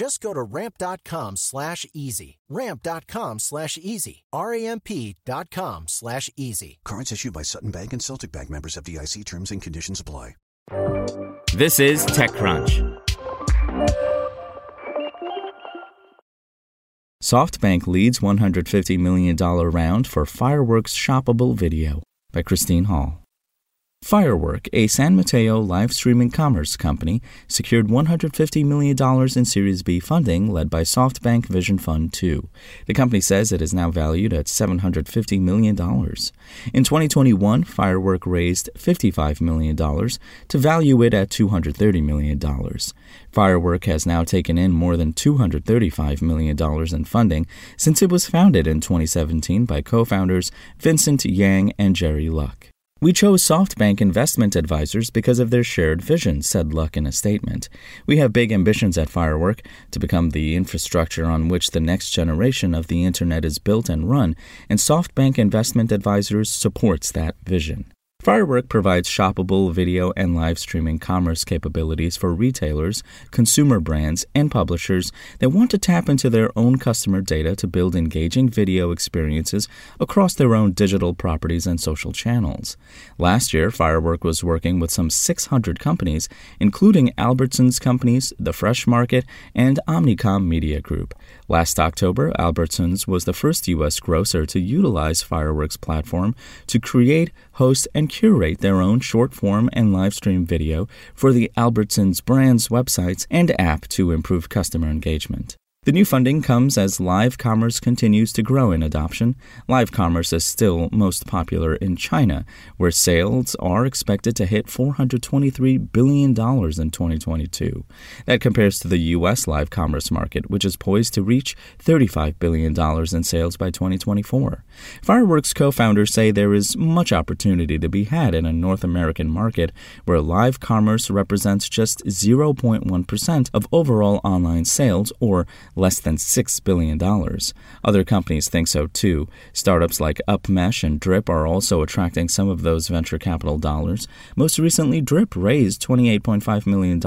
Just go to ramp.com slash easy. Ramp.com slash easy. R-A-M-P.com slash easy. Cards issued by Sutton Bank and Celtic Bank members FDIC terms and conditions apply. This is TechCrunch. SoftBank leads $150 million round for Fireworks shoppable video by Christine Hall. Firework, a San Mateo live streaming commerce company, secured $150 million in Series B funding led by SoftBank Vision Fund 2. The company says it is now valued at $750 million. In 2021, Firework raised $55 million to value it at $230 million. Firework has now taken in more than $235 million in funding since it was founded in 2017 by co founders Vincent Yang and Jerry Luk. We chose SoftBank Investment Advisors because of their shared vision, said Luk in a statement. We have big ambitions at Firework to become the infrastructure on which the next generation of the Internet is built and run, and SoftBank Investment Advisors supports that vision. Firework provides shoppable video and live streaming commerce capabilities for retailers, consumer brands, and publishers that want to tap into their own customer data to build engaging video experiences across their own digital properties and social channels. Last year, Firework was working with some 600 companies, including Albertsons Companies, The Fresh Market, and Omnicom Media Group. Last October, Albertsons was the first U.S. grocer to utilize Fireworks platform to create, host, and curate their own short form and live stream video for the Albertsons brand's websites and app to improve customer engagement. The new funding comes as live commerce continues to grow in adoption. Live commerce is still most popular in China, where sales are expected to hit $423 billion in 2022. That compares to the U.S. live commerce market, which is poised to reach $35 billion in sales by 2024. Fireworks co founders say there is much opportunity to be had in a North American market where live commerce represents just 0.1% of overall online sales or less than $6 billion. Other companies think so too. Startups like Upmesh and Drip are also attracting some of those venture capital dollars. Most recently, Drip raised $28.5 million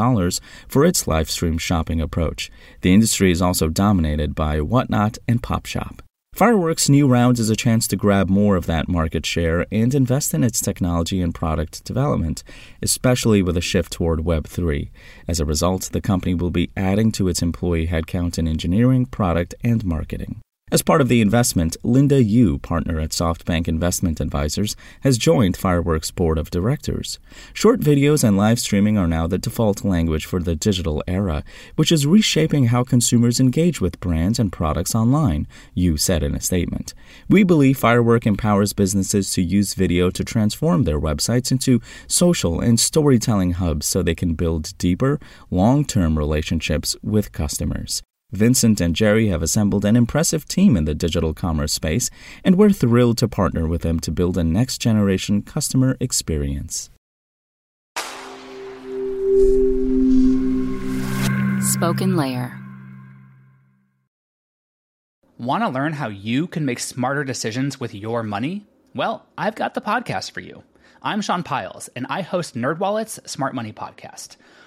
for its live stream shopping approach. The industry is also dominated by Whatnot and PopShop. Fireworks' new round is a chance to grab more of that market share and invest in its technology and product development, especially with a shift toward Web3. As a result, the company will be adding to its employee headcount in engineering, product, and marketing. As part of the investment, Linda Yu, partner at SoftBank Investment Advisors, has joined Fireworks' board of directors. Short videos and live streaming are now the default language for the digital era, which is reshaping how consumers engage with brands and products online, Yu said in a statement. We believe Firework empowers businesses to use video to transform their websites into social and storytelling hubs so they can build deeper, long term relationships with customers. Vincent and Jerry have assembled an impressive team in the digital commerce space, and we're thrilled to partner with them to build a next generation customer experience. SpokenLayer. Want to learn how you can make smarter decisions with your money? Well, I've got the podcast for you. I'm Sean Pyles, and I host NerdWallet's Smart Money Podcast